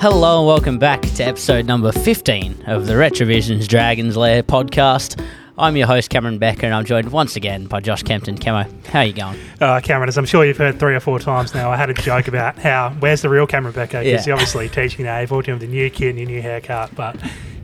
Hello and welcome back to episode number 15 of the Retravision's Dragons Lair podcast. I'm your host, Cameron Becker, and I'm joined once again by Josh Kempton. Camo, how are you going? Uh, Cameron, as I'm sure you've heard three or four times now, I had a joke about how where's the real Cameron Becker because Yeah. you're obviously teaching now, you've him the new kid and your new haircut. But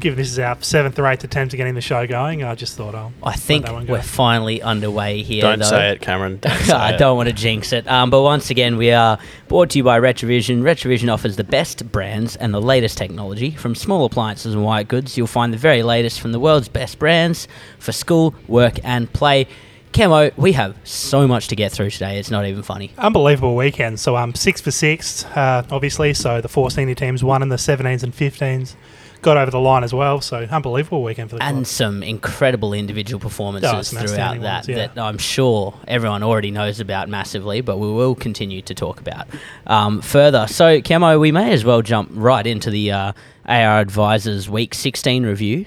given this is our seventh or eighth attempt at getting the show going, I just thought I'll I think that one go. we're finally underway here. Don't though. say it, Cameron. Don't say I it. don't want to jinx it. Um, but once again, we are brought to you by Retravision. Retravision offers the best brands and the latest technology. From small appliances and white goods, you'll find the very latest from the world's best brands for school, work, and play. Camo, we have so much to get through today. It's not even funny. Unbelievable weekend. So I'm um, six for six, uh, obviously. So the four senior teams won and the 17s and 15s got over the line as well. So unbelievable weekend for the and club. some incredible individual performances Oh, throughout that ones, yeah. that I'm sure everyone already knows about massively, but we will continue to talk about um, further. So, Camo, we may as well jump right into the uh, AR Advisors Week 16 review.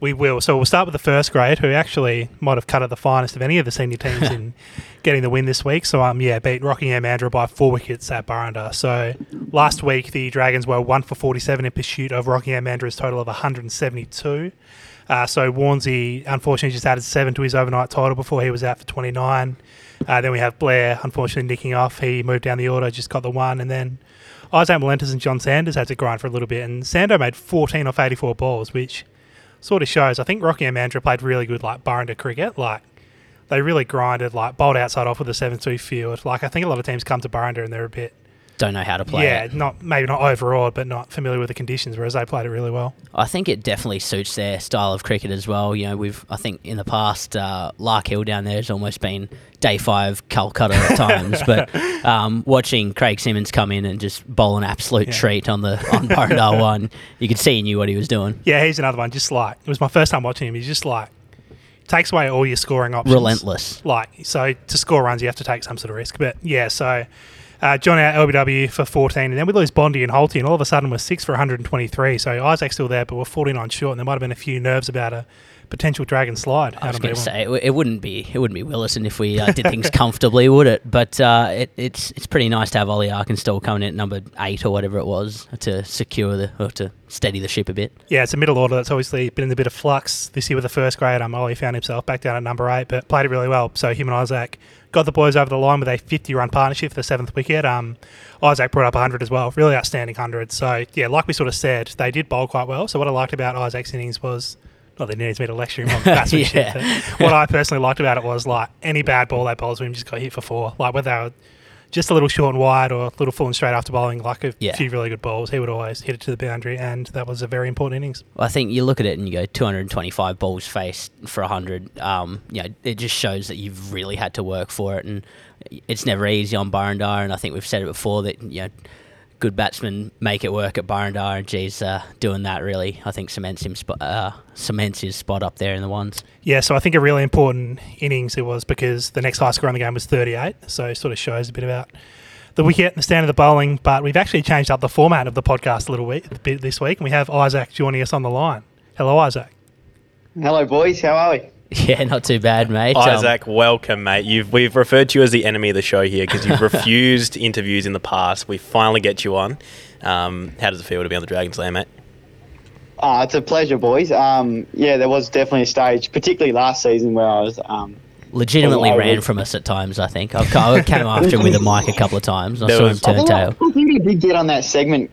We will. So we'll start with the first grade, who actually might have cut at the finest of any of the senior teams in getting the win this week. So um, yeah, beat Rockingham Mandurah by four wickets at Burrendah. So last week the Dragons were one for forty-seven in pursuit of Rockingham Mandurah's total of one hundred and seventy-two. Uh, so Warnsey unfortunately just added seven to his overnight total before he was out for twenty-nine. Uh, then we have Blair unfortunately nicking off. He moved down the order, just got the one, and then Isaac Malentis and John Sanders had to grind for a little bit. And Sando made fourteen off eighty-four balls, which sort of shows. I think Rockingham Mandurah played really good, like Burrendah cricket. Like they really grinded, like bowled outside off with a seven-two field. Like I think a lot of teams come to Burrendah and they're a bit, Don't know how to play yeah, it. not maybe not overawed, but not familiar with the conditions. Whereas they played it really well. I think it definitely suits their style of cricket as well. You know, we've I think in the past, uh, Lark Hill down there has almost been day five Calcutta at times. but um, watching Craig Simmons come in and just bowl an absolute Yeah. treat on the on Burrendah one, you could see he knew what he was doing. Yeah, he's another one. Just like it was my first time watching him. He's just like takes away all your scoring options. Relentless. Like so, to score runs, you have to take some sort of risk. But yeah, so. Uh, John out LBW for 14, and then we lose Bondi and Holty, and all of a sudden we're six for 123. So Isaac's still there, but we're 49 short, and there might have been a few nerves about a potential dragon slide. I was going to say it, it wouldn't be it wouldn't be Willetton if we uh, did things comfortably, would it? But uh, it, it's it's pretty nice to have Ollie Arkenstall coming in at number eight or whatever it was to secure the or to steady the ship a bit. Yeah, it's a middle order that's obviously been in a bit of flux this year with the first grade. Um, Ollie found himself back down at number eight, but played it really well. So him and Isaac got the boys over the line with a 50-run partnership for the seventh wicket. Um, Isaac brought up 100 as well, really outstanding 100. So yeah, like we sort of said, they did bowl quite well. So what I liked about Isaac's innings was. Not that he needs me to lecture him on batsmanship. Yeah. but What I personally liked about it was like any bad ball they bowled to him just got hit for four. Like whether they were just a little short and wide or a little full and straight after bowling, like a Yeah. few really good balls, he would always hit it to the boundary, and that was a very important innings. Well, I think you look at it and you go 225 balls faced for 100. Um, you know, it just shows that you've really had to work for it, and it's never easy on Burrendah. And I think we've said it before that you know, good batsmen make it work at Burrendah, and geez, uh, doing that really, I think cements him spot, uh, cements his spot up there in the ones. Yeah, so I think a really important innings it was because the next high score on the game was 38, so it sort of shows a bit about the wicket and the stand of the bowling. But we've actually changed up the format of the podcast a little week, bit this week, and we have Isaac joining us on the line. Hello, Isaac. Hello, boys. How are we? Yeah, not too bad, mate. Um, Isaac, welcome, mate. You've we've referred to you as the enemy of the show here because you've refused interviews in the past. We finally get you on. Um, how does it feel to be on the Dragons Lair, mate? Oh, it's a pleasure, boys. Um, yeah, there was definitely a stage, particularly last season, where I was. Um, legitimately ran would- from us at times. I think I've, I came after him with a mic a couple of times. I There saw him turn I, think tail. I think I did get on that segment,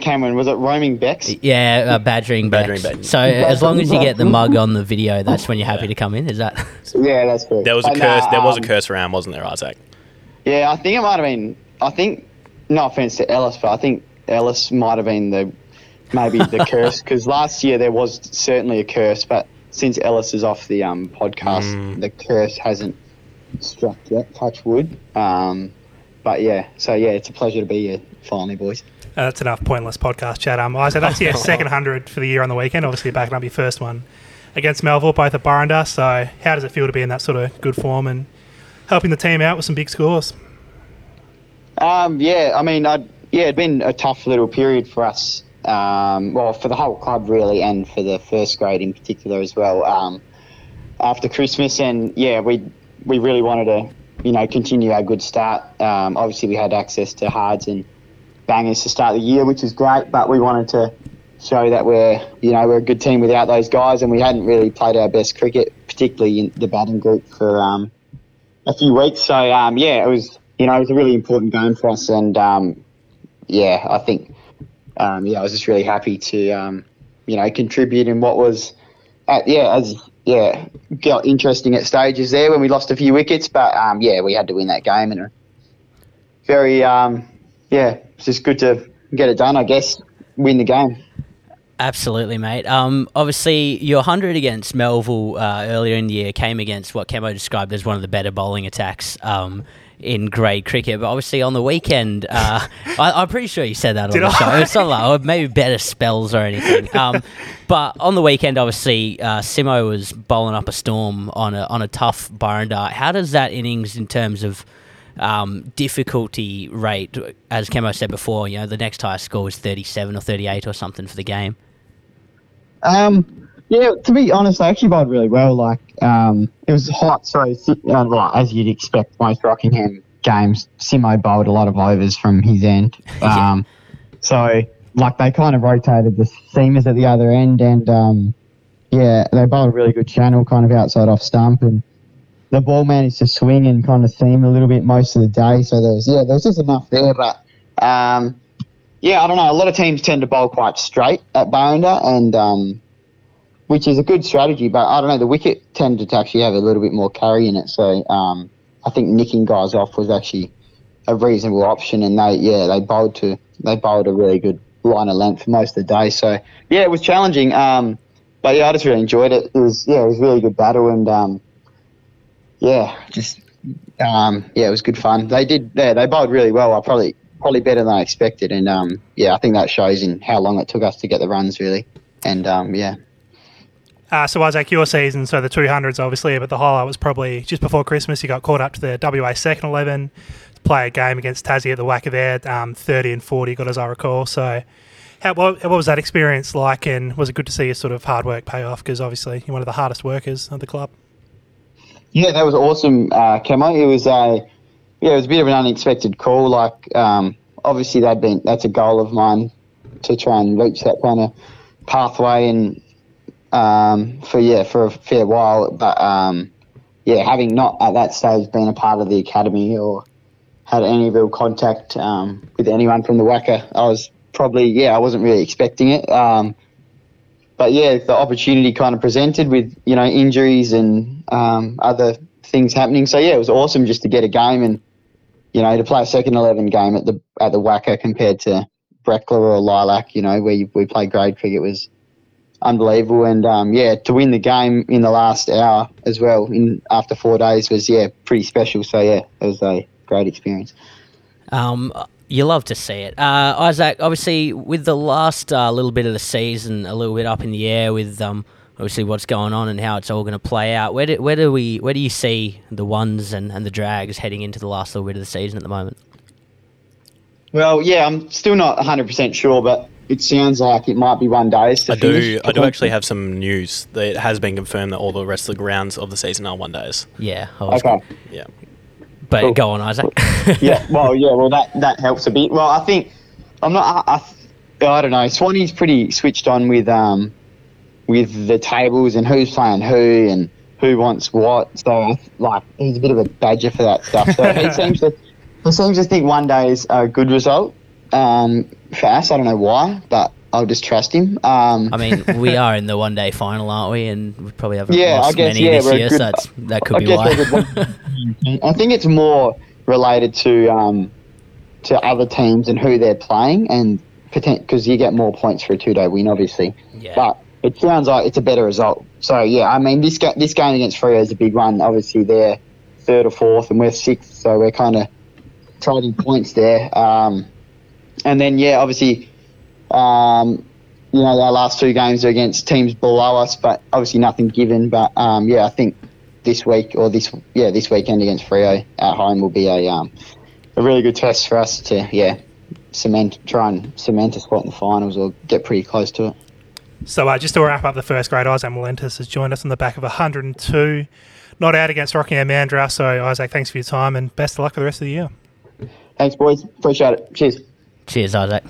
Cameron. Was it roaming Becks? Yeah, uh, badgering, Badgering Bex. Bex. So as long as you get the mug on the video, that's when you're happy to come in. Is that? Yeah, that's correct. There was a But curse. nah, there was a um, curse around, wasn't there, Isaac? Yeah, I think it might have been. I think, no offense to Ellis, but I think Ellis might have been the maybe the curse because last year there was certainly a curse, but since Ellis is off the um, podcast, Mm. the curse hasn't struck yet. Touch wood. Um, but yeah, so yeah, it's a pleasure to be here finally, boys. Uh, that's enough pointless podcast chat. Um, I said that's your second 100 for the year on the weekend. Obviously, backing up your first one against Melville, both at Burrendah. So how does it feel to be in that sort of good form and helping the team out with some big scores? Um, yeah, I mean, I, yeah, it'd been a tough little period for us. Um, well, for the whole club really, and for the first grade in particular as well. Um, after Christmas, and yeah, we we really wanted to, you know, continue our good start. Um, obviously, we had access to Hards and Bangers to start the year, which is great, but we wanted to show that we're, you know, we're a good team without those guys, and we hadn't really played our best cricket, particularly in the batting group, for um, a few weeks. So um, yeah, it was, you know, it was a really important game for us, and um, yeah, I think, um, yeah, I was just really happy to, um, you know, contribute in what was, uh, yeah, as yeah, got interesting at stages there when we lost a few wickets, but um, yeah, we had to win that game and very, yeah, it's just good to get it done, I guess, win the game. Absolutely, mate. Um, obviously, your 100 against Melville uh, earlier in the year came against what Kemo described as one of the better bowling attacks um, in grade cricket. But obviously, on the weekend, uh, I, am pretty sure you said that on Did the show. It's not like oh, maybe better spells or anything. Um, but on the weekend, obviously, uh, Simo was bowling up a storm on a on a tough Burrendah. How does that innings in terms of um, difficulty rate, as Kemo said before, you know, the next highest score was 37 or 38 or something for the game. Um, yeah, to be honest, I actually bowled really well. Like, um, it was hot, so uh, well, as you'd expect, most Rockingham games, Simo bowled a lot of overs from his end. Yeah. Um, so like they kind of rotated the seamers at the other end, and um, yeah, they bowled a really good channel, kind of outside off stump, and the ball managed to swing and kind of seam a little bit most of the day. So there was yeah, there was just enough there, but um, yeah, I don't know. A lot of teams tend to bowl quite straight at Burrendah, and um, which is a good strategy. But I don't know. The wicket tended to actually have a little bit more carry in it, so um, I think nicking guys off was actually a reasonable option. And they yeah, they bowled to they bowled a really good line of length most of the day. So yeah, it was challenging. Um, but yeah, I just really enjoyed it. It was yeah, it was really good battle, and um, yeah, just um, yeah, it was good fun. They did yeah, they bowled really well. I probably probably better than I expected, and um, yeah, I think that shows in how long it took us to get the runs really. And um, yeah, Uh, so Isaac, your season, so the 200s obviously, but the highlight was probably just before Christmas. You got caught up to the WA second 11 to play a game against Tassie at the WACA there, um, 30 and 40, got as I recall. So, how, what, what was that experience like, and was it good to see your sort of hard work pay off? Because obviously you're one of the hardest workers of the club. Yeah, that was awesome, uh, Camo. It was a yeah, it was a bit of an unexpected call. Like, um, obviously, that been that's a goal of mine to try and reach that kind of pathway, and um, for yeah, for a fair while. But um, yeah, having not at that stage been a part of the academy or had any real contact um, with anyone from the WACA, I was probably yeah, I wasn't really expecting it. Um, but yeah, the opportunity kind of presented with you know injuries and um, other things happening. So yeah, it was awesome just to get a game and you know to play a second eleven game at the at the WACA compared to Breckler or Lilac, you know, where you, we play grade cricket was unbelievable. And um, yeah, to win the game in the last hour as well in after four days was yeah pretty special. So yeah, it was a great experience. Um, you love to see it. Uh, Isaac, obviously, with the last uh, little bit of the season a little bit up in the air with um, obviously what's going on and how it's all going to play out, where do, where do we where do you see the ones and, and the drags heading into the last little bit of the season at the moment? Well, yeah, I'm still not 100% sure, but it sounds like it might be one days. To I do. I do actually have some news it has been confirmed that all the rest of the rounds of the season are one days. Yeah, I was- Okay. Yeah. But Cool. go on, Isaac. yeah, well, yeah, well, that that helps a bit. Well, I think I'm not. I, I, I don't know. Swanee's pretty switched on with um with the tables and who's playing who and who wants what. So like he's a bit of a badger for that stuff. So he seems to he seems to think one day is a good result um, for us. I don't know why, but I'll just trust him. Um, I mean, we are in the one day final, aren't we? And we probably haven't Yeah, I lost guess, many yeah, this year, good- so that's, that could I be why. I think it's more related to um, to other teams and who they're playing, and because you get more points for a two day win, obviously. yeah. But it sounds like it's a better result. So yeah, I mean this ga- this game against Freo is a big one. Obviously they're third or fourth, and we're sixth, so we're kind of trading points there. Um, and then yeah, obviously, um, you know our last two games are against teams below us, but obviously nothing given. But um, yeah, I think this week or this yeah this weekend against Freo at home will be a um, a really good test for us to yeah cement try and cement a spot in the finals or get pretty close to it. So uh, just to wrap up the first grade, Isaac Molentis has joined us on the back of 102. not out against Rockingham Mandurah. So, Isaac, thanks for your time and best of luck for the rest of the year. Thanks, boys. Appreciate it. Cheers. Cheers, Isaac.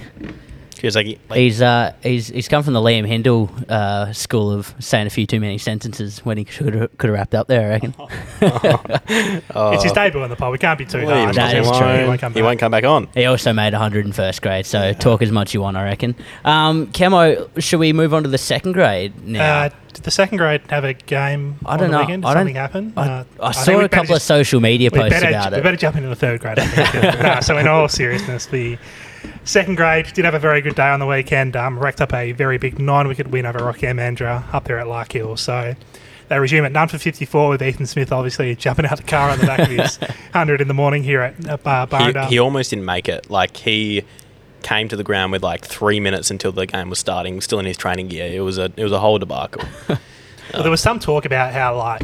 Cheers, Aggie. He's uh he's he's come from the Liam Hindle uh, school of saying a few too many sentences when he could have could have wrapped up there. I reckon. It's his debut in the pod. We can't be too Leave hard. him That is true. He won't come He back. won't come back on. He also made 100 in first grade, so talk as much you want, I reckon. Um, Camo, should we move on to the second grade now? Uh, did the second grade have a game I don't the know. weekend? Did I don't- something happen? I, Uh, I think saw a better couple of social media we posts better, about we it. better jump into the third grade. I think. no, so in all seriousness, the second grade did have a very good day on the weekend. Um, racked up a very big nine-wicket win over Rockingham Mandurah up there at Lark Hill. So they resume at none for 54 with Ethan Smith obviously jumping out the car on the back of his 100 in the morning here at uh, He, he almost didn't make it. Like he came to the ground with like three minutes until the game was starting, still in his training gear. It was a it was a whole debacle. Well, there was some talk about how like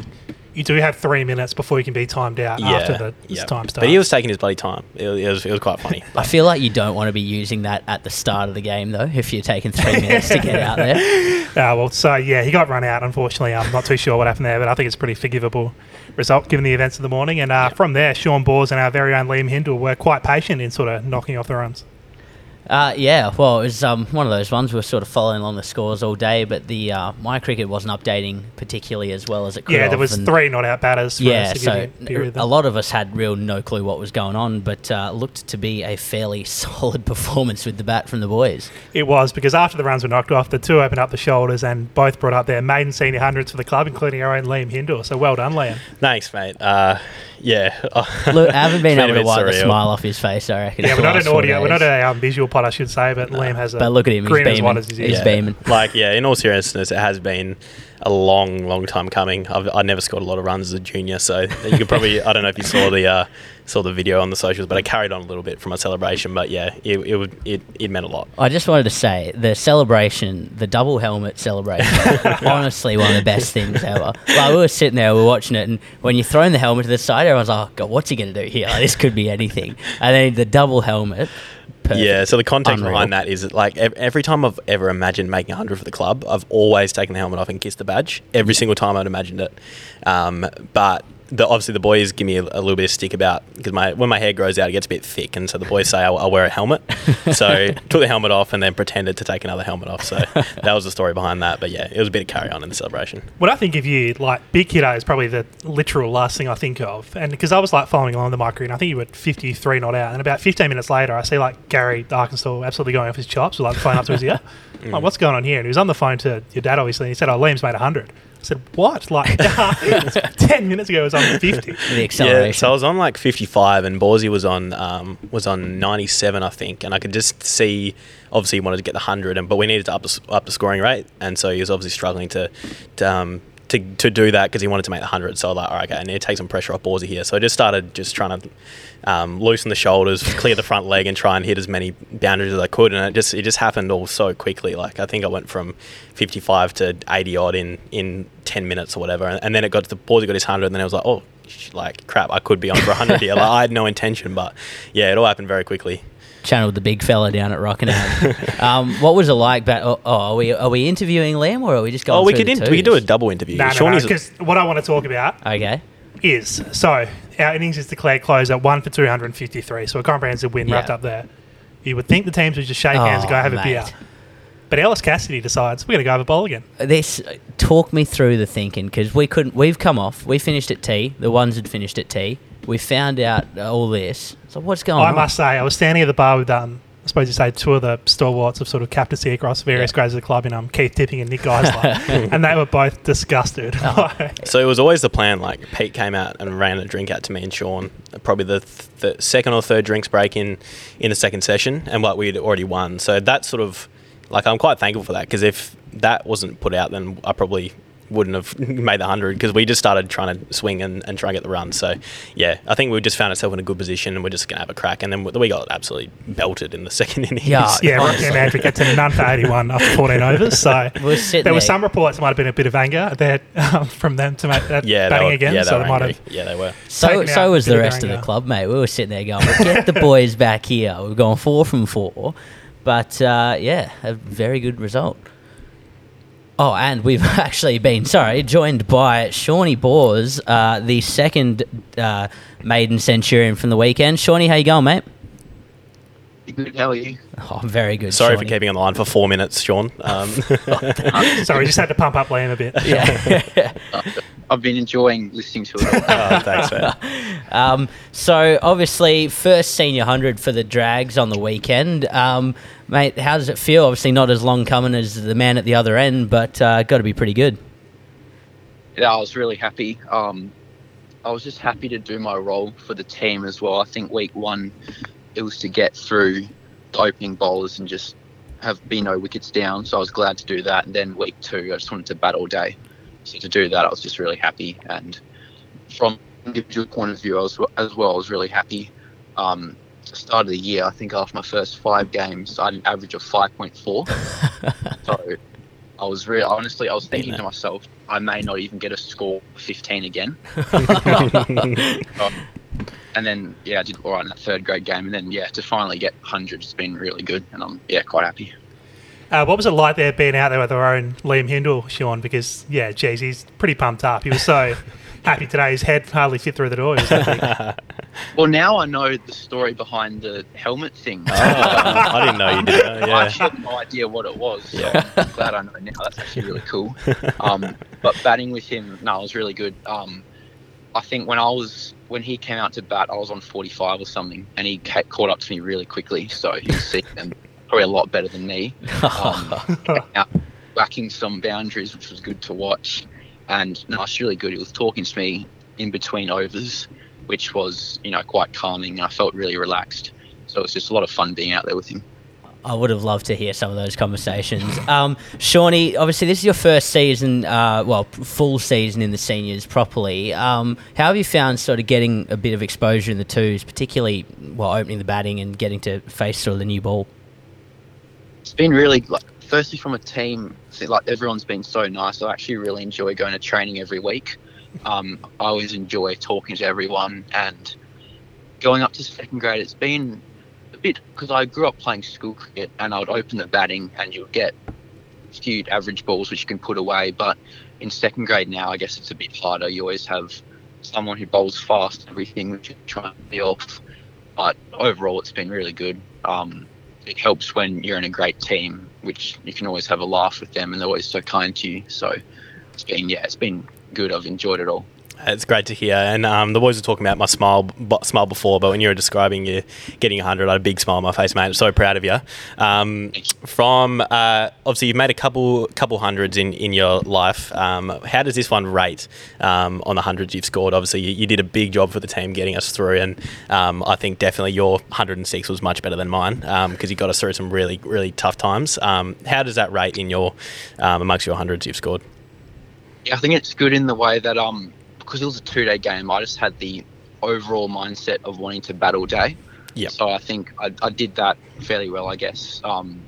you do have three minutes before you can be timed out after the yeah. time starts. But he was taking his bloody time. It, was- it was it was quite funny. I feel like you don't want to be using that at the start of the game, though, if you're taking three minutes to get out there. Uh, well, so yeah, he got run out. Unfortunately, I'm not too sure what happened there, but I think it's a pretty forgivable result given the events of the morning. And uh, from there, Sean Bors and our very own Liam Hindle were quite patient in sort of knocking off the runs. Uh, yeah, well, it was um, one of those ones we were sort of following along the scores all day, but the uh, my cricket wasn't updating particularly as well as it could Yeah, have, there was three not out batters. For Yeah, a so significant a lot of us had real no clue what was going on, but uh, looked to be a fairly solid performance with the bat from the boys. It was because after the runs were knocked off, the two opened up the shoulders and both brought up their maiden senior hundreds for the club, including our own Liam Hindle. So well done, Liam. Thanks, mate. Uh, yeah. Look, I haven't been able to bit wipe the smile off his face. I reckon. Yeah, we're not an four audio, we're not days. a um, visual pod, I should say, but Liam has a But look at him, he's grin as beaming. wide as his ears. He's Yeah. beaming. Like, yeah, in all seriousness, it has been a long, long time coming. I've I never scored a lot of runs as a junior, so you could probably I don't know if you saw the uh, saw the video on the socials, but I carried on a little bit from my celebration. But yeah, it it would it, it meant a lot. I just wanted to say the celebration, the double helmet celebration, honestly one of the best things ever. Like we were sitting there, we were watching it, and when you're throwing the helmet to the side, everyone's like, oh, "God, what's he going to do here? Like, this could be anything." And then the double helmet. Perfect. Yeah, so the context Unreal. behind that is that, like ev- every time I've ever imagined making 100 for the club, I've always taken the helmet off and kissed the badge. Every single time I'd imagined it. Um, but the, obviously the boys give me a, a little bit of stick about because my when my hair grows out, it gets a bit thick, and so the boys say I'll, I'll wear a helmet. so took the helmet off and then pretended to take another helmet off. So that was the story behind that. But yeah, it was a bit of carry on in the celebration. what I think of you, like Big Kiddo is probably the literal last thing I think of, and because I was like following along the micro, and I think you were 53 not out, and about 15 minutes later, I see like Gary Arkenstall absolutely going off his chops, with like the phone up to his ear. Mm. Like, what's going on here? And he was on the phone to your dad, obviously. And he said, "Oh, Liam's made 100." I said, "What?" Like 10 minutes ago, it was on 50. the acceleration. Yeah, so I was on like 55, and Borsey was on um, was on 97, I think, and I could just see. Obviously, he wanted to get the hundred, and but we needed to up the, up the scoring rate, and so he was obviously struggling to to um, to, to do that because he wanted to make the hundred. So I was like, all right, okay, I need to take some pressure off Borsey here. So I just started just trying to um, loosen the shoulders, clear the front leg, and try and hit as many boundaries as I could. And it just it just happened all so quickly. Like I think I went from 55 to 80 odd in in 10 minutes or whatever, and, and then it got to the Borsey got his hundred, and then I was like, oh. Like crap, I could be on for hundred here. Like, I had no intention, but yeah, it all happened very quickly. Channeled the big fella down at Rockingham. um, what was it like? Back, oh, oh, are we are we interviewing Liam or are we just going? Oh, we through could the in, we could do a double interview. No, no, no, because what I want to talk about Okay. is so our innings is declared close at one for 253, so a comprehensive win Yeah. wrapped up there. You would think the teams would just shake hands and go Oh, have a beer. But Ellis Cassidy decides we're going to go have a bowl again. This talk me through the thinking because we couldn't. We've come off. We finished at T. The ones had finished at T. We found out all this. So what's going I on? I must say, I was standing at the bar with um, I suppose you say two of the stalwarts of sort of captaincy across various Yeah. grades of the club in um, Keith Tipping and Nick Geisler, and they were both disgusted. Oh. So it was always the plan. Like Pete came out and ran a drink out to me and Sean, probably the, th- the second or third drinks break in in the second session, and what we'd already won. So that sort of like I'm quite thankful for that because if that wasn't put out, then I probably wouldn't have made the hundred because we just started trying to swing and, and try and get the run. So yeah, I think we just found ourselves in a good position and we're just gonna have a crack. And then we got absolutely belted in the second innings. Yeah. yeah, Honestly. Rockingham Mandurah gets a none for 81 after 14 overs. So We're there were some reports there might have been a bit of anger there um, from them to make that yeah, they batting were, again. yeah, they so were they might angry. have Yeah, they were. So so was the bit of rest of the club, mate. We were sitting there going, "Well, "Get the boys back here." We've gone four from four, but uh, yeah, a very good result. Oh, and we've actually been sorry joined by Shawnee Bors, uh, the second uh, maiden centurion from the weekend. Shawnee, how you going, mate? Good, how are you? Oh, very good. Sorry Shawnee. for keeping on the line for four minutes, Sean. Um, Sorry, we just had to pump up Liam a bit. Yeah. I've been enjoying listening to it. oh, thanks, man. um, so obviously, first senior hundred for the Drags on the weekend, um, mate. How does it feel? Obviously, not as long coming as the man at the other end, but uh, got to be pretty good. yeah, I was really happy. Um, I was just happy to do my role for the team as well. I think week one, it was to get through the opening bowlers and just have be no wickets down. So I was glad to do that. And then week two, I just wanted to bat all day. So to do that, I was just really happy. And from individual point of view, I was, as well, I was really happy. Um, the start of the year, I think after my first five games, I had an average of 5.4. so I was really honestly, I was thinking that. to myself, I may not even get a score of 15 again. and then yeah, I did all right in that third grade game, and then yeah, to finally get 100 has been really good, and I'm yeah quite happy. Uh, what was it like there being out there with our own Liam Hindle, Sean? Because, yeah, geez, he's pretty pumped up. He was so happy today. His head hardly fit through the door. He was that big. Well, now I know the story behind the helmet thing. Oh, I didn't know you did that. I Yeah. actually had no idea what it was. So Yeah. I'm glad I know now. That's actually really cool. Um, but batting with him, no, it was really good. Um, I think when I was when he came out to bat, I was on 45 or something, and he ca- caught up to me really quickly. So he was seeing them probably a lot better than me. Um, out whacking some boundaries, which was good to watch. And no, it's really good. He was talking to me in between overs, which was you know quite calming. I felt really relaxed. So it was just a lot of fun being out there with him. I would have loved to hear some of those conversations. Um, Shawnee, obviously, this is your first season, uh, well, full season in the seniors properly. Um, how have you found sort of getting a bit of exposure in the twos, particularly while opening the batting and getting to face sort of the new ball? it's been really like firstly from a team like everyone's been so nice. I actually really enjoy going to training every week. Um, i always enjoy talking to everyone and going up to second grade. It's been a bit because i grew up playing school cricket and i would open the batting and you would get skewed average balls which you can put away but in second grade now i guess it's a bit harder. You always have someone who bowls fast everything which you try and be off but overall it's been really good. Um, it helps when you're in a great team, which you can always have a laugh with them, and they're always so kind to you. So it's been yeah, it's been good. I've enjoyed it all. It's great to hear. And um, the boys were talking about my smile, b- smile before, but when you were describing you getting 100, I had a big smile on my face, mate. I'm so proud of you. Um, from uh, obviously, you've made a couple couple hundreds in, in your life. Um, how does this one rate um, on the hundreds you've scored? Obviously, you, you did a big job for the team getting us through, and um, I think definitely your 106 was much better than mine because you got us through some really really tough times. Um, how does that rate in your um, amongst your hundreds you've scored? Yeah, I think it's good in the way that um because it was a two day game, I just had the overall mindset of wanting to battle day. Yep. So I think I, I did that fairly well, I guess. Um,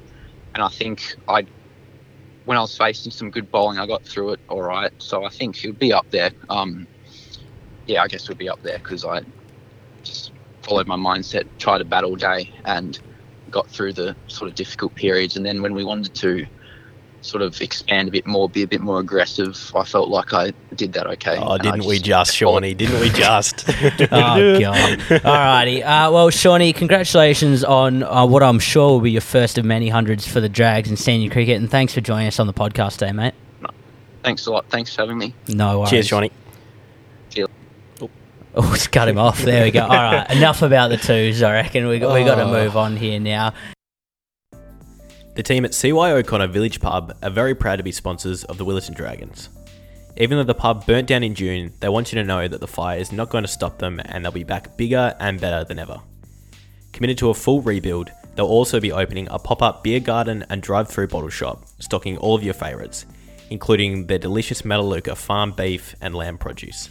and I think I, when I was facing some good bowling, I got through it all right. So I think it would be up there. Um, yeah, I guess would be up there because I just followed my mindset, tried to battle day, and got through the sort of difficult periods. And then when we wanted to sort of expand a bit more, be a bit more aggressive, I felt like I did that okay. Oh, didn't we just, Shawnee? Didn't we just? oh god! Alrighty. Uh, well, Shawnee, congratulations on uh, what I'm sure will be your first of many hundreds for the Drags in senior cricket, and thanks for joining us on the podcast today, mate. Thanks a lot. Thanks for having me. No worries. Cheers, Shawnee. Oh, just cut him off. There we go. All right, enough about the twos. I reckon we got, we got to Oh. move on here now. The team at CY O'Connor Village Pub are very proud to be sponsors of the Willetton Dragons. Even though the pub burnt down in June, they want you to know that the fire is not going to stop them and they'll be back bigger and better than ever. Committed to a full rebuild, they'll also be opening a pop up beer garden and drive through bottle shop, stocking all of your favourites, including their delicious Metalluca farm beef and lamb produce.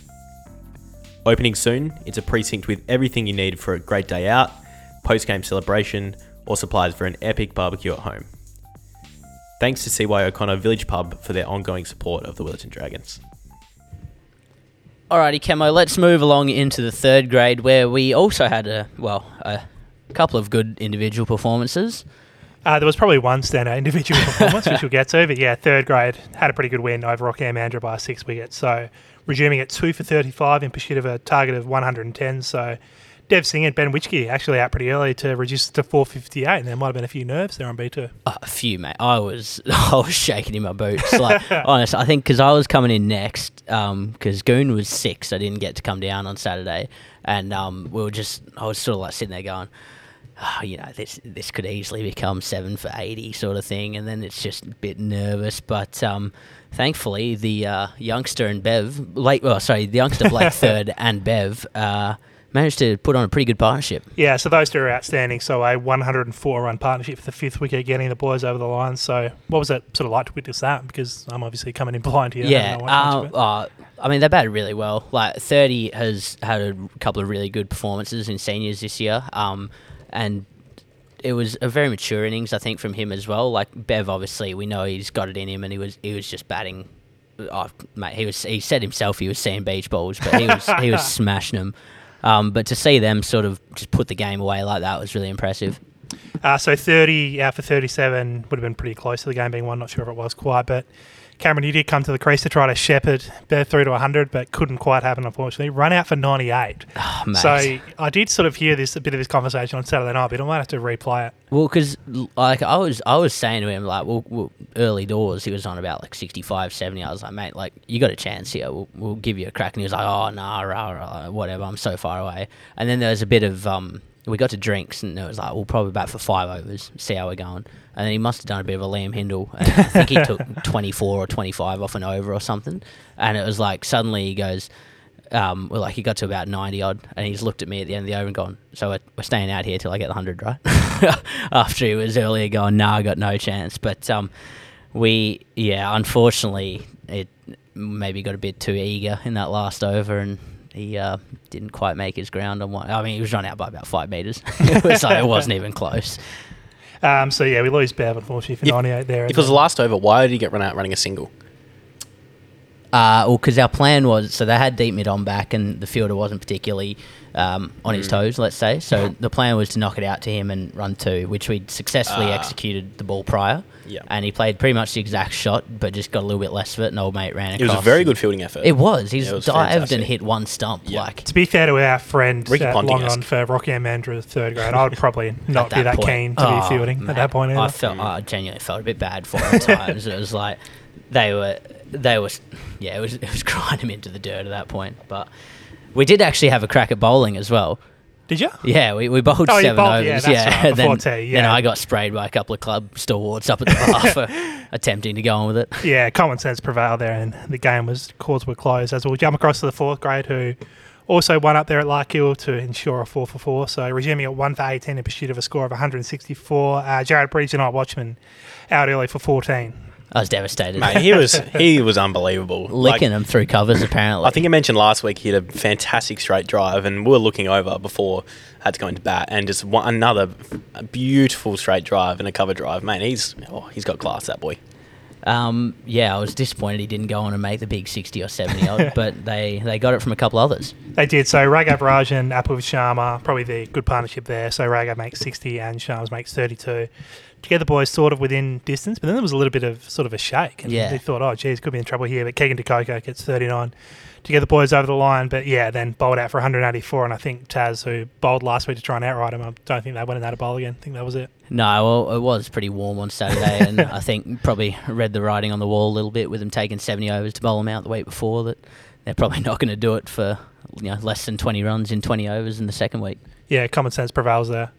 Opening soon, it's a precinct with everything you need for a great day out, post game celebration, or supplies for an epic barbecue at home. Thanks to CY O'Connor Village Pub for their ongoing support of the Willetton Dragons. Alrighty, Camo, let's move along into the third grade where we also had a, well, a couple of good individual performances. Uh, there was probably one standout individual performance, which we'll get to. But yeah, third grade had a pretty good win over Rockham Andrew by six wickets. So resuming at two for 35 in pursuit of a target of 110. So Dev Singh and Ben Witchke actually out pretty early to reduce it to 458. And there might have been a few nerves there on B2. Uh, a few, mate. I was I was shaking in my boots. Like, honest, I think because I was coming in next, because Goon was six, I didn't get to come down on Saturday, and um, we were just, I was sort of like sitting there going, oh, you know, this this could easily become seven for eighty sort of thing, and then it's just a bit nervous. But um, thankfully, the uh, youngster and Bev, late, well, sorry, the youngster Blake third and Bev. Uh, managed to put on a pretty good partnership. Yeah, so those two are outstanding. So a 104 run partnership for the fifth wicket, getting the boys over the line. So what was it sort of like to witness that? Because I'm obviously coming in blind here. Yeah, uh, uh, I mean they batted really well. Like 30 has had a couple of really good performances in seniors this year, um, and it was a very mature innings I think from him as well. Like Bev, obviously we know he's got it in him, and he was he was just batting. Oh, mate, he was. He said himself he was seeing beach balls, but he was he was smashing them. Um, but to see them sort of just put the game away like that was really impressive. Uh, so 30 out for 37 would have been pretty close to the game being won. Not sure if it was quite, but Cameron, you did come to the crease to try to shepherd Bear through to 100, but couldn't quite happen, unfortunately. Run out for 98. Oh, so I did sort of hear this a bit of this conversation on Saturday night, but I might have to replay it. Well, because like I was, I was saying to him like, well, well, early doors, he was on about like 65, 70. I was like, mate, like you got a chance here. We'll, we'll give you a crack. And he was like, oh, nah, rah, rah, whatever. I'm so far away. And then there was a bit of um, we got to drinks and it was like we'll probably bat for five overs, see how we're going. And then he must have done a bit of a Liam Hindle. And I think he took 24 or 25 off an over or something. And it was like suddenly he goes, um, well, like he got to about 90 odd, and he's looked at me at the end of the over and gone, So we're, we're staying out here till I get the 100, right? After he was earlier going, Nah, I got no chance. But um, we, yeah, unfortunately, it maybe got a bit too eager in that last over, and he uh, didn't quite make his ground on one. I mean, he was run out by about five metres, so it wasn't even close. Um, so yeah, we lose Bev unfortunately for If- 98 there. If it was the last over, why did he get run out running a single? Uh, well, because our plan was so they had deep mid on back, and the fielder wasn't particularly um, on his toes, let's say. So the plan was to knock it out to him and run two, which we'd successfully Ah. executed the ball prior. Yeah. And he played pretty much the exact shot, but just got a little bit less of it, and old mate ran It across. was a very good fielding effort. It was. He's Yeah, it was dived fantastic. and hit one stump. Yeah. Like to be fair to our friend Ricky uh, long on for Rocky and Mandra third grade, I would probably not be that point- keen to Oh, be fielding man. at that point. I Either. felt, I genuinely felt a bit bad for him at times. it was like they were, they were, yeah, it was, it was grinding him into the dirt at that point. But we did actually have a crack at bowling as well. Did you? Yeah, we, we bowled Oh, seven bowled- yeah, overs. that's Yeah, right, then, tea, then yeah. I got sprayed by a couple of club stalwarts up at the bar for attempting to go on with it. Yeah, common sense prevailed there, and the game was calls were closed. As we'll jump across to the fourth grade, who also won up there at Larkhill to ensure a four for four. So resuming at one for eighteen in pursuit of a score of 164. Uh, Jared Bridge and Night Watchman out early for 14. I was devastated. Mate, he was he was unbelievable. Like, Licking them through covers, apparently. I think I mentioned last week he had a fantastic straight drive, and we were looking over before I had to go into bat, and just one, another beautiful straight drive and a cover drive. Man, he's oh, he's got class, that boy. Um, yeah, I was disappointed he didn't go on and make the big 60 or 70 odd, but they, they got it from a couple others. They did. So Raghav Raj and Apu Sharma, probably the good partnership there. So Raghav makes 60 and Sharma makes 32. Together, boys sort of within distance, but then there was a little bit of sort of a shake. And Yeah. they thought, oh, geez, could be in trouble here. But Keegan DeCoco gets 39. Together, boys over the line. But yeah, then bowled out for 184. And I think Taz, who bowled last week to try and outright him, I don't think they went in that a bowl again. I think that was it. No, well, it was pretty warm on Saturday, and I think probably read the writing on the wall a little bit with them taking 70 overs to bowl them out the week before that they're probably not going to do it for you know less than 20 runs in 20 overs in the second week. Yeah, common sense prevails there.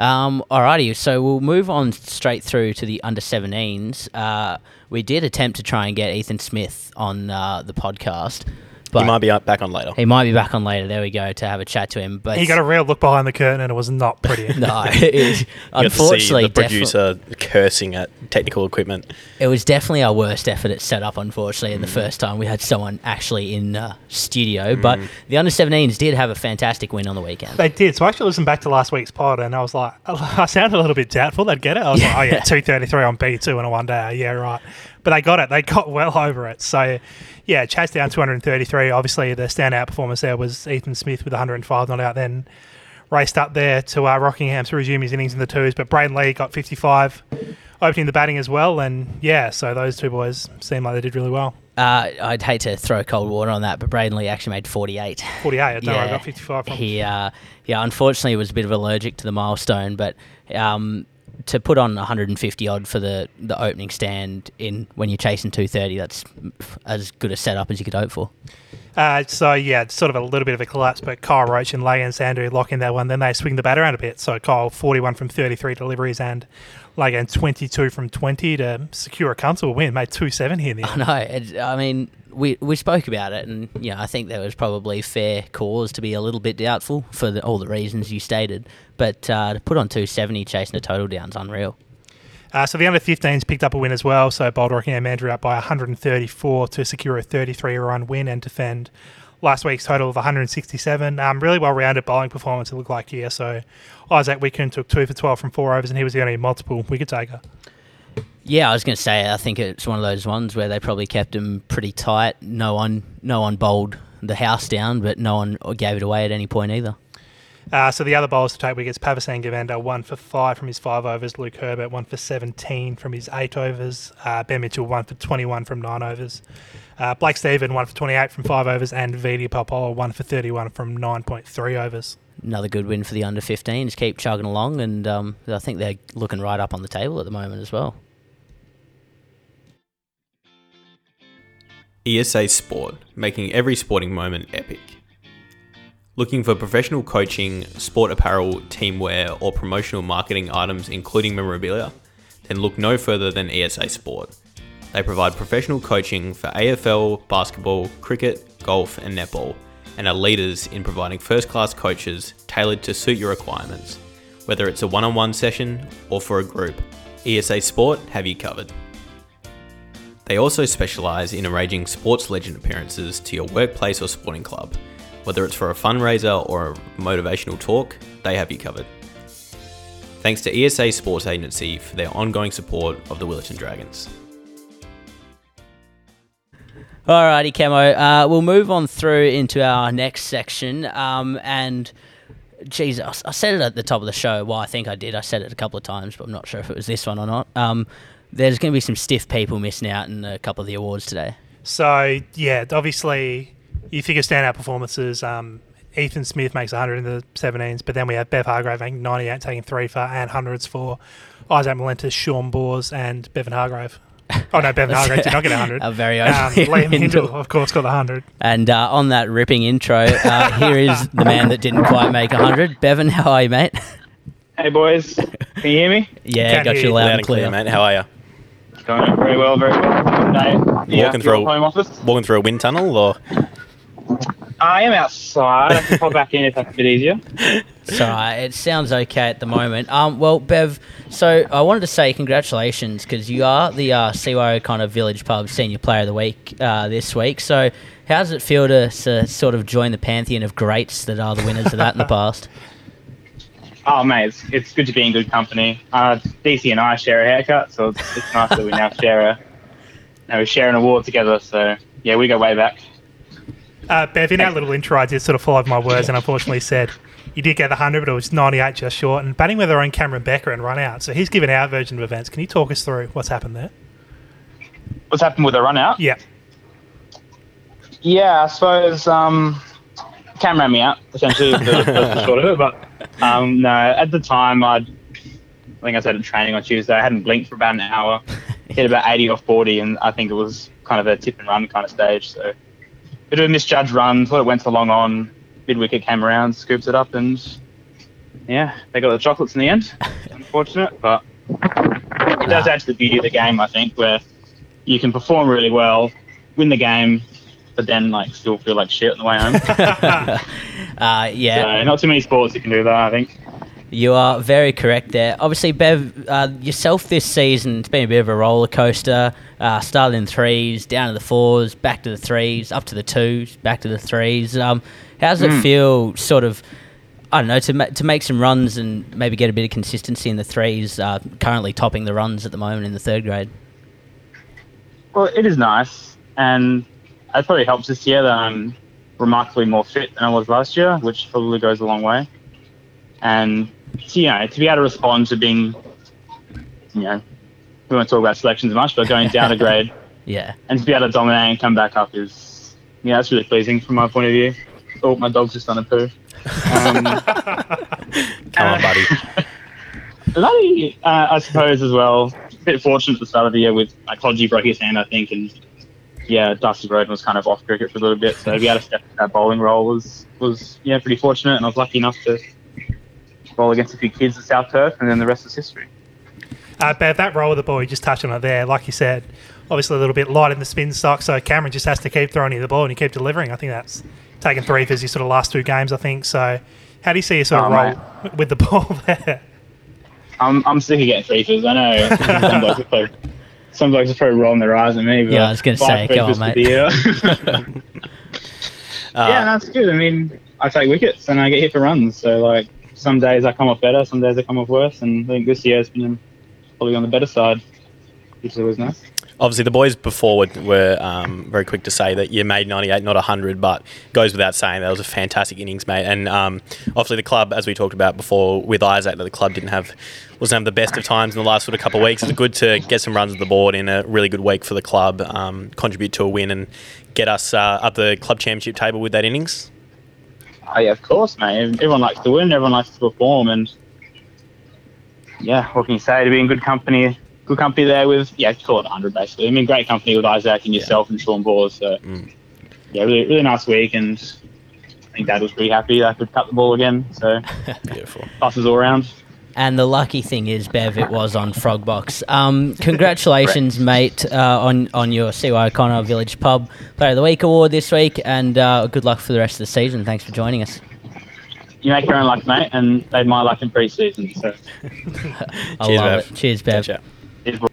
Um, alrighty, so we'll move on straight through to the under 17s. Uh, we did attempt to try and get Ethan Smith on uh, the podcast, but he might be back on later. he might be back on later. There we go to have a chat to him. But He got a real look behind the curtain and it was not pretty. no, it, You got to see unfortunately, the defi- producer cursing at technical equipment. it was definitely our worst effort at setup. Unfortunately, Mm. in the first time we had someone actually in uh, studio, but Mm. the under 17s did have a fantastic win on the weekend. They did. So I actually listened back to last week's pod, and I was like, I sounded a little bit doubtful they'd get it. I was like, oh yeah, two thirty three on B two in a one day. Yeah, right. But they got it. They got well over it. So yeah, chased down two hundred and thirty three. Obviously, the standout performance there was Ethan Smith with one hundred and five not out. Then raced up there to uh, Rockingham to resume his innings in the twos. But Braden Lee got 55, opening the batting as well. And yeah, so those two boys seem like they did really well. Uh, I'd hate to throw cold water on that, but Braden Lee actually made 48. 48, I don't I got 55 from He, uh, yeah, unfortunately was a bit of allergic to the milestone, but um, to put on 150 odd for the, the opening stand in when you're chasing 230, that's as good a setup as you could hope for. Uh, so yeah, it's sort of a little bit of a collapse, but Kyle Roach and Lagan Sandu lock in that one. Then they swing the bat around a bit. So Kyle 41 from 33 deliveries and Lagan 22 from 20 to secure a comfortable win. Made 270 in the I know. It, I mean, we we spoke about it, and you know, I think there was probably fair cause to be a little bit doubtful for the, all the reasons you stated. But uh, to put on 270 chasing a total down is unreal. Uh, so the under 15s picked up a win as well. So Bold Rockingham Mandurah up by 134 to secure a 33 run win and defend last week's total of 167. Um, really well rounded bowling performance, it looked like here. So Isaac Wicken took two for 12 from four overs, and he was the only multiple wicket taker. Yeah, I was going to say I think it's one of those ones where they probably kept him pretty tight. No one, no one bowled the house down, but no one gave it away at any point either. Uh, so the other bowlers to take wickets, Pavasan Govender, one for five from his five overs. Luke Herbert, one for 17 from his eight overs. Uh, ben Mitchell, one for 21 from nine overs. Uh, Blake Stephen, one for 28 from five overs. And Vidi Palpola, one for 31 from 9.3 overs. Another good win for the under fifteen 15s. Keep chugging along, and um, I think they're looking right up on the table at the moment as well. ESA Sport, making every sporting moment epic. Looking for professional coaching, sport apparel, teamwear, or promotional marketing items, including memorabilia? Then look no further than ESA Sport. They provide professional coaching for AFL, basketball, cricket, golf, and netball, and are leaders in providing first class coaches tailored to suit your requirements. Whether it's a one on one session or for a group, ESA Sport have you covered. They also specialise in arranging sports legend appearances to your workplace or sporting club. Whether it's for a fundraiser or a motivational talk, they have you covered. Thanks to ESA Sports Agency for their ongoing support of the Willetton Dragons. Alrighty, Camo. Uh, we'll move on through into our next section. Um, and, geez, I said it at the top of the show. Well, I think I did. I said it a couple of times, but I'm not sure if it was this one or not. Um, there's going to be some stiff people missing out in a couple of the awards today. So, yeah, obviously, you figure standout performances. Um, Ethan Smith makes 100 in the 17s, but then we have Bev Hargrave making 98, taking three for, and hundreds for Isaac Malentis, Sean Bors, and Bevan Hargrave. Oh, no, Bevan Hargrave did not get 100. A very own Um, Liam Hindle. Hindle, of course, got the 100. And uh, on that ripping intro, uh, here is the man that didn't quite make 100. Bevan, how are you, mate? Hey boys, can you hear me? Yeah, Can't got you you. loud, Loud and and clear, clear. mate. How are you? Going very well, very well. Good day. Walking your through- home office. Walking through a wind tunnel, or I am outside. I can pop back in if that's a bit easier. So uh, it sounds okay at the moment. Um, well, Bev, so I wanted to say congratulations because you are the uh, CY O'Connor Village Pub Senior Player of the Week uh, this week. So how does it feel to s- sort of join the pantheon of greats that are the winners of that in the past? Oh mate, it's, it's good to be in good company. Uh, DC and I share a haircut, so it's, it's nice that we now share a now we share an award together. So yeah, we go way back. Uh, Bev, in our little intro, I did sort of follow my words and unfortunately said you did get the 100, but it was 98 just short. And batting with their own Cameron Becker and run out. So he's given our version of events. Can you talk us through what's happened there? What's happened with the run out? Yeah. Yeah, I suppose um, Cam ran me out essentially. That's the, short of it. But um, no, at the time, I'd, I think I said at training on Tuesday, I hadn't blinked for about an hour. Hit about 80 or 40, and I think it was kind of a tip and run kind of stage. So bit of a misjudged run. Thought it went so long on. Mid wicket came around, scoops it up, and yeah, they got the chocolates in the end. Unfortunate, but it does add to the beauty of the game, I think, where you can perform really well, win the game, but then like still feel like shit on the way home. Uh, yeah, so not too many sports you can do that, I think. You are very correct there. Obviously, Bev, uh, yourself this season, it's been a bit of a roller coaster. Uh, started in threes, down to the fours, back to the threes, up to the twos, back to the threes. Um, how does it feel, sort of, I don't know, to, ma- to make some runs and maybe get a bit of consistency in the threes, uh, currently topping the runs at the moment in the third grade? Well, it is nice, and it probably helps this year that I'm remarkably more fit than I was last year, which probably goes a long way. and you know to be able to respond to being, you know, we won't talk about selections much, but going down a grade Yeah. and to be able to dominate and come back up is yeah, that's really pleasing from my point of view. Oh, my dog's just done a poo. Um, Come on, buddy. Bloody, uh, I suppose as well. A bit fortunate at the start of the year with like Hodgie broke his hand, I think, and yeah, Dusty Roden was kind of off cricket for a little bit, so to be able to step into that bowling role was was yeah pretty fortunate, and I was lucky enough to bowl against a few kids at South Perth, and then the rest is history. Uh, Bev, that roll of the ball, you just touched on it there. Like you said, obviously a little bit light in the spin stock, so Cameron just has to keep throwing you the ball and you keep delivering. I think that's taken three for his sort of last two games, I think. So, how do you see you sort of Oh, roll with the ball there? I'm I'm sick of getting three fifths. I know some blokes are probably some blokes are probably rolling their eyes at me. But Yeah, I was gonna say, come on, mate. Uh, yeah, that's good. I mean, I take wickets and I get hit for runs. So like some days I come off better, some days I come off worse, and I think this year has been probably on the better side, which always nice. obviously the boys before were, were um, very quick to say that you made 98, not 100, but goes without saying that was a fantastic innings, mate. And um, obviously the club, as we talked about before with Isaac, that the club didn't have wasn't having the best of times in the last sort of couple of weeks. It's good to get some runs at the board in a really good week for the club, um, contribute to a win, and get us uh, up the club championship table with that innings. Oh yeah, of course, mate. Everyone likes to win. Everyone likes to perform, and yeah, what can you say? To be in good company, good company there with yeah, call it 100 basically. I mean, great company with Isaac and yourself and Sean Bors. So Mm. yeah, really, really nice week, and I think Dad was pretty happy that I could cut the ball again. So Beautiful. passes all around. And the lucky thing is, Bev, it was on Frogbox. Um, congratulations, mate, uh, on on your CY O'Connor Village Pub Player of the Week award this week, and uh, good luck for the rest of the season. Thanks for joining us. You make your own luck, mate, and made my luck in pre-season. So I Cheers, love Bev. it. Cheers, Bev. Ciao,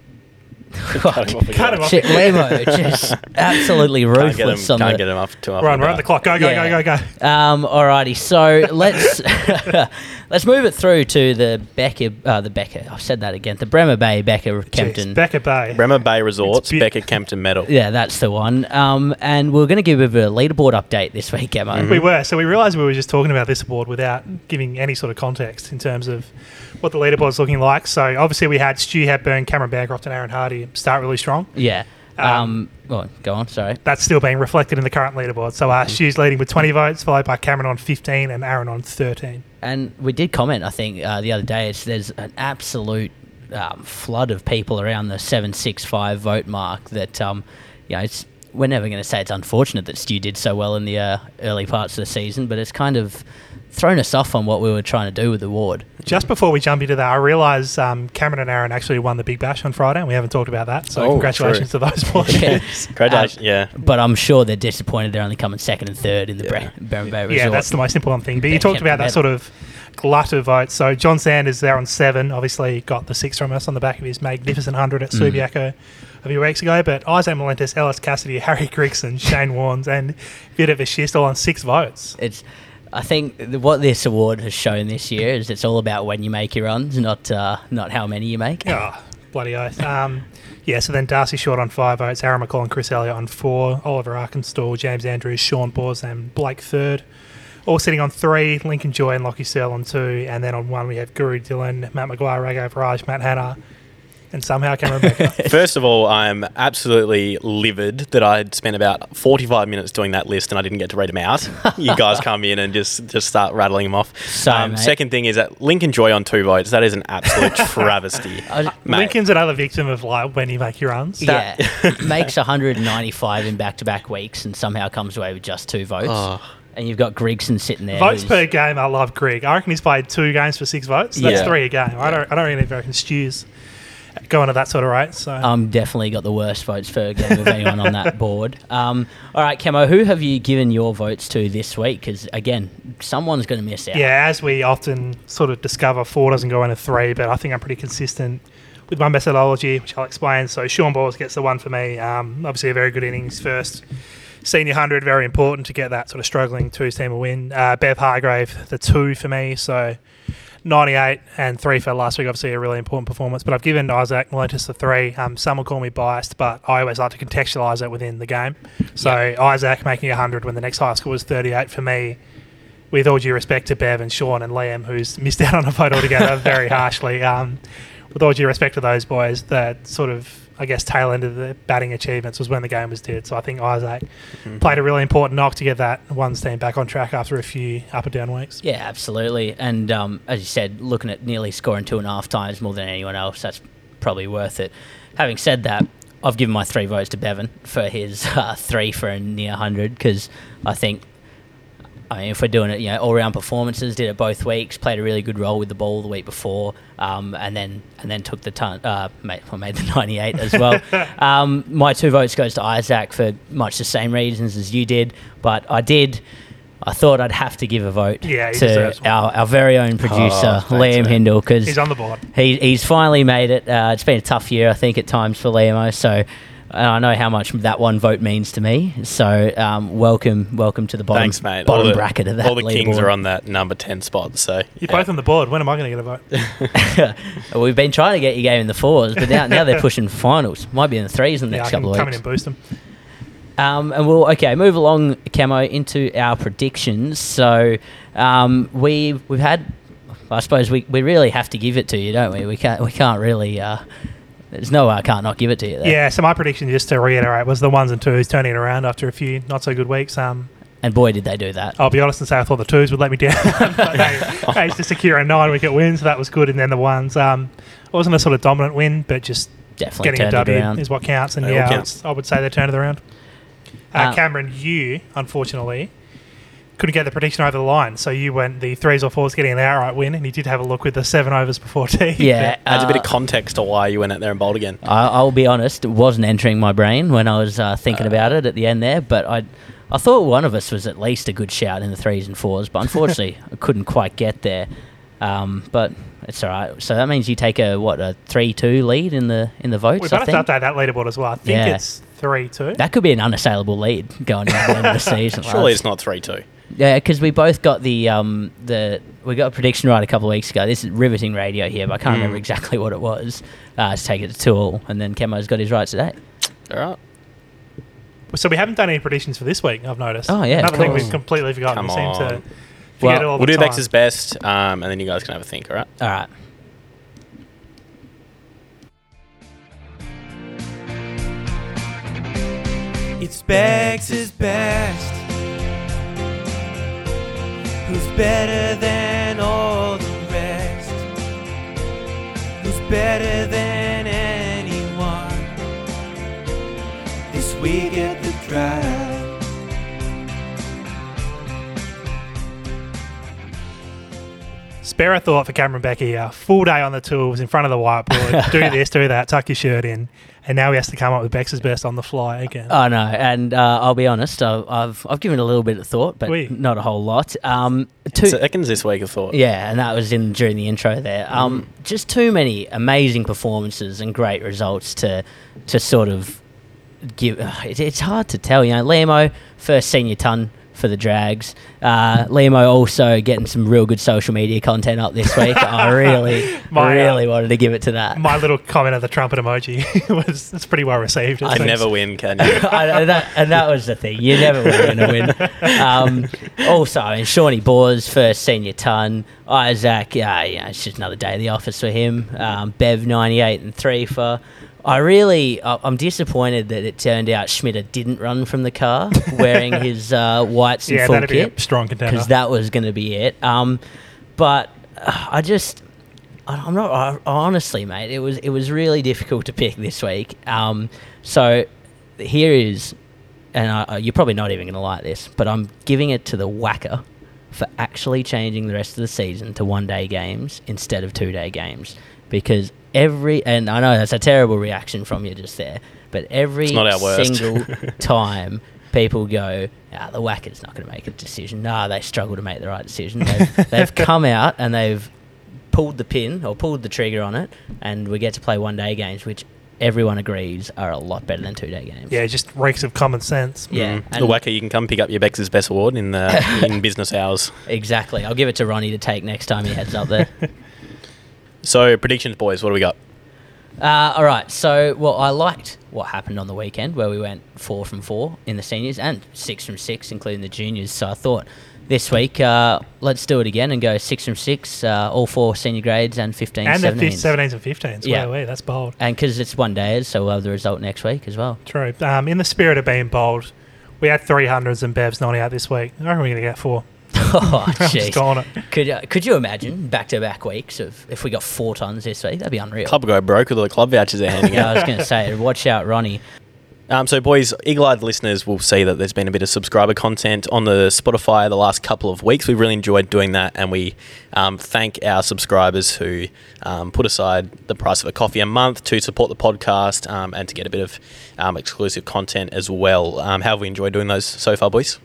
ciao. Cut him off again. Cut him off. Shit, Lemo, just absolutely Can't ruthless. get him, on can't the- get him up to We're on, we're on the clock. Go, go, Yeah. go, go, go. Um, alrighty, so let's let's move it through to the Becker, uh, the Becker. I've said that again. The Bremer Bay Becker Kempton. Jeez, Becca Bay. Bremer Bay Resorts, beau- Becker Kempton Medal. yeah, that's the one. Um, and we're going to give a bit of a leaderboard update this week, Emma. Mm-hmm. We were. So we realised we were just talking about this award without giving any sort of context in terms of what the leaderboard's looking like. So obviously we had Stu Hepburn, Cameron Bancroft, and Aaron Hardy start really strong. Yeah. Um, Um, well, go on. Sorry. That's still being reflected in the current leaderboard. So uh, Stu's leading with 20 votes, followed by Cameron on 15 and Aaron on 13. And we did comment, I think, uh, the other day. It's, there's an absolute um, flood of people around the seven six five vote mark. That um, you know, it's we're never going to say it's unfortunate that Stu did so well in the uh, early parts of the season, but it's kind of thrown us off on what we were trying to do with the ward. Just before we jump into that, I realise um, Cameron and Aaron actually won the Big Bash on Friday, and we haven't talked about that. So Oh, congratulations to those boys. Yeah. Congratulations. yeah. But I'm sure they're disappointed they're only coming second and third in the Yeah. Bre- Bay Resort. Yeah, that's the most important thing. But you talked about that sort of glut of votes. So John Sanders there on seven, obviously got the six from us on the back of his magnificent hundred at Subiaco a few weeks ago. But Isaac Melentes, Ellis Cassidy, Harry Grigson, Shane Warnes, and Vida Vashist all on six votes. it's I think what this award has shown this year is it's all about when you make your runs, not uh, not how many you make. Oh, bloody oath. Um, yeah, so then Darcy Short on five votes, Aaron McCall and Chris Elliott on four, Oliver Arkenstall, James Andrews, Sean Bors, and Blake third. All sitting on three, Lincoln Joy and Lockie Searle on two, and then on one we have Guru Dillon, Matt McGuire, Rago Raj, Matt Hanna, and somehow Cameron Becker. First of all, I'm absolutely livid that I'd spent about 45 minutes doing that list and I didn't get to read them out. you guys come in and just, just start rattling them off. So, um, second thing is that Lincoln Joy on two votes. That is an absolute travesty. I was- Mate. Lincoln's another victim of like when you make your runs. yeah, makes 195 in back-to-back weeks and somehow comes away with just two votes. Oh. And you've got Grigson sitting there. Votes per game, I love Greg. I reckon he's played two games for six votes. That's Yeah. three a game. I don't. I don't really reckon Stu's going at that sort of rate. So I'm definitely got the worst votes per game of anyone on that board. Um, all right, Camo, who have you given your votes to this week? Because again, someone's going to miss out. Yeah, as we often sort of discover, four doesn't go into three, but I think I'm pretty consistent with my methodology, which I'll explain. So Sean Bors gets the one for me. Um, obviously, a very good innings first. Senior 100, very important to get that sort of struggling two team a win. Uh, Bev Hargrave, the two for me. So 98 and three for last week, obviously a really important performance. But I've given Isaac Miletus the three. Um, some will call me biased, but I always like to contextualise it within the game. So Isaac making 100 when the next highest score was 38 for me with all due respect to Bev and Sean and Liam, who's missed out on a vote altogether very harshly, um, with all due respect to those boys, that sort of, I guess, tail end of the batting achievements was when the game was dead. So I think Isaac played a really important knock to get that one team back on track after a few up and down weeks. Yeah, absolutely. And um, as you said, looking at nearly scoring two and a half times more than anyone else, that's probably worth it. Having said that, I've given my three votes to Bevan for his uh, three for a near 100 because I think, I mean, if we're doing it, you know, all round performances, did it both weeks, played a really good role with the ball the week before, um, and then and then took the ton, uh, made, I made the 98 as well. um, my two votes goes to Isaac for much the same reasons as you did, but I did. I thought I'd have to give a vote Yeah, to our, our very own producer, Oh, Liam mate. Hindle, because He's on the board. he, he's finally made it. Uh, it's been a tough year, I think, at times for Liamo. So uh, I know how much that one vote means to me. So um, welcome, welcome to the bottom, Thanks, mate. bottom the, bracket of that. All the Kings are on that number 10 spot, so. You're both on the board. When am I going to get a vote? We've been trying to get you game in the fours, but now, now they're pushing finals. Might be in the threes in the yeah, I next can couple of weeks. come in weeks. and boost them. Um, and we'll okay move along, Camo, into our predictions. So um, we we've had, I suppose we, we really have to give it to you, don't we? We can't we can't really. Uh, there's no way I can't not give it to you. There. Yeah, so my prediction, just to reiterate, was the ones and twos turning it around after a few not so good weeks. Um, And boy, did they do that. I'll be honest and say I thought the twos would let me down. but they managed to secure a nine wicket win, so that was good. And then the ones, um, it wasn't a sort of dominant win, but just Definitely getting a turned it W around. is what counts. And They yeah, I would, I would say they turned it around. Uh, Uh, Cameron, you unfortunately couldn't get the prediction over the line, so you went the threes or fours getting an outright win, and you did have a look with the seven overs before tea. Yeah, Adds a bit of uh, context to why you went out there and bowled again. I, I'll be honest, it wasn't entering my brain when I was uh, thinking about it at the end there, but I, I thought one of us was at least a good shout in the threes and fours, but unfortunately I couldn't quite get there. Um, but it's all right. So that means you take a what a three-two lead in the in the votes. We've I got to update that leaderboard as well. I think Yeah. it's three two. that could be an unassailable lead going into the end of the season. Surely it's not 3 2. Yeah, because we both got the um the we got a prediction right a couple of weeks ago. This is riveting radio here, but I can't Mm. remember exactly what it was. Uh, to take it to two all, and then Kemo's got his right today. All right. So we haven't done any predictions for this week. I've noticed. Oh, yeah, another thing we've completely forgotten. Come we seem to on. forget Well, all We'll do time. Bex's best, um, and then you guys can have a think, all right? All right. It's Bex' best. Who's better than all the rest? Who's better than Spare a thought for Cameron Becky. A full day on the tools in front of the whiteboard. do this, do that, tuck your shirt in. And now he has to come up with Bex's best on the fly again. I know, and uh, I'll be honest. I, I've I've given a little bit of thought, but Oui. not a whole lot. Um, two, Seconds this week, I thought. yeah, and that was in during the intro there. Um, just too many amazing performances and great results to to sort of give. Uh, it, it's hard to tell. You know, Lemo first senior ton for the Drags. Uh, Lemo also getting some real good social media content up this week. I really, My, uh, really wanted to give it to that. My little comment of the trumpet emoji was it's pretty well received. I seems. never win, can you? I, and, that, and that was the thing. You never were going to win. Um, also, I mean, Shawnee Boers, first senior ton. Isaac, yeah, yeah, it's just another day at the office for him. Um, Bev, 98 and 3 for. I really, I- I'm disappointed that it turned out Schmidt didn't run from the car wearing his uh, whites and Yeah, full that'd be a kit strong contender. because that was going to be it. Um, but uh, I just, I- I'm not I, honestly, mate. It was it was really difficult to pick this week. Um, so here is, and I, I- you're probably not even going to like this, but I'm giving it to the WACA for actually changing the rest of the season to one day games instead of two day games because every and I know that's a terrible reaction from you just there, but every not our single time people go, ah, the WACA's not going to make a decision. No, they struggle to make the right decision. They've, they've come out and they've pulled the pin or pulled the trigger on it, and we get to play one day games, which everyone agrees are a lot better than two day games. yeah, just reeks of common sense. Yeah, Mm. the WACA, you can come pick up your Bex's best award in the in business hours. exactly. I'll give it to Ronnie to take next time he heads up there. So predictions, boys. What do we got? Uh, all right. So, well, I liked what happened on the weekend where we went four from four in the seniors and six from six, including the juniors. So I thought this week, uh, let's do it again and go six from six, uh, all four senior grades and 15, And the 17s. fif- 17s and 15s. Yeah. Yeah. that's bold. And because it's one day, so we'll have the result next week as well. True. Um, in the spirit of being bold, we had 300s and Bev's not out this week. I reckon we're going to get four. oh, I'm jeez. Could, uh, could you imagine back to back weeks of if we got four tons this week? That'd be unreal. Club will go broke with all the club vouchers they're handing yeah, I was going to say, watch out, Ronnie. Um, so, boys, eagle-eyed listeners will see that there's been a bit of subscriber content on the Spotify the last couple of weeks. We've really enjoyed doing that, and we um, thank our subscribers who um, put aside the price of a coffee a month to support the podcast um, and to get a bit of um, exclusive content as well. Um, how have we enjoyed doing those so far, boys?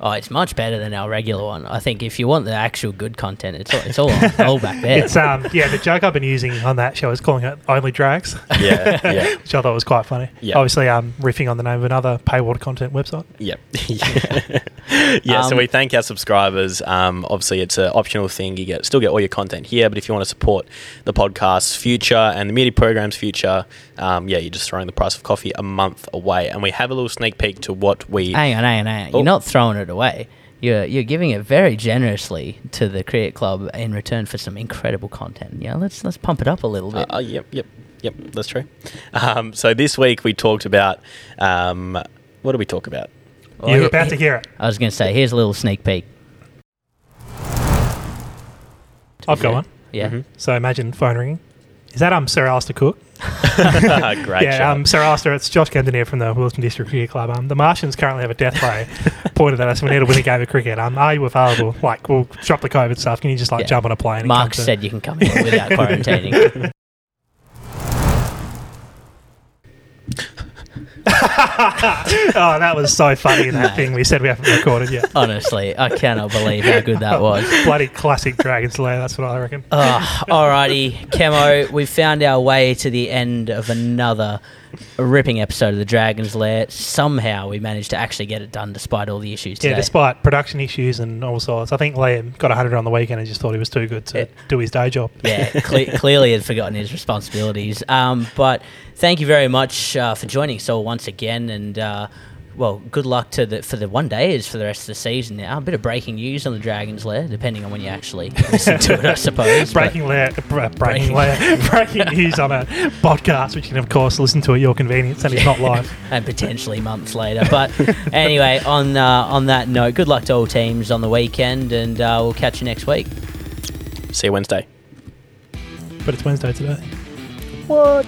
Oh, it's much better than our regular one. I think if you want the actual good content, it's all, it's all, all back there. It's um yeah the joke I've been using on that show is calling it only drags, Yeah, yeah, which I thought was quite funny. Yeah. Obviously, um riffing on the name of another paywall content website. Yep. yeah. so Um, we thank our subscribers. Um, obviously, it's an optional thing. You get still get all your content here, but if you want to support the podcast's future and the media program's future, um, yeah, you're just throwing the price of coffee a month away. And we have a little sneak peek to what we. hang on, hang on, hang on. Oh. You're not throwing it away. You're you're giving it very generously to the Create Club in return for some incredible content. Yeah, let's let's pump it up a little Uh, bit. uh, yep, yep, yep. That's true. Um, so this week we talked about. Um, what did we talk about? Well, You're he- about he- to hear it. I was going to say, here's a little sneak peek. I've got one. Yeah. Mhm. So imagine phone ringing. Is that um Sir Alastair Cook? Great yeah, um, Sir Alastair, it's Josh Kempton from the Willetton District Cricket Club. Um, the Martians currently have a death ray pointed at us. We need to win a game of cricket. Um, are you available? Like, we'll drop the COVID stuff. Can you just like Yeah. jump on a plane? and Mark come to- said you can come in without quarantining. oh, that was so funny in that thing we said we haven't recorded yet. Honestly, I cannot believe how good that was. Bloody classic Dragon's Lair. That's what I reckon. Oh, alrighty, Chemo, we've found our way to the end of another ripping episode of the Dragon's Lair. Somehow we managed to actually get it done despite all the issues today. Yeah, despite production issues and all sorts. I think Liam got 100 on the weekend and just thought he was too good to Yeah. do his day job. yeah, cle- clearly had forgotten his responsibilities. Um, but thank you very much uh, for joining Sol once again, and uh, well, good luck to the for the one day is for the rest of the season. Now, a bit of breaking news on the Dragons Lair, depending on when you actually listen to it, I suppose. Breaking lair, br- breaking Breaking- lair, breaking news on a podcast, which you can of course listen to at your convenience, and it's not live. and potentially months later. But anyway, on uh, on that note, good luck to all teams on the weekend, and uh, we'll catch you next week. See you Wednesday. But it's Wednesday today. What?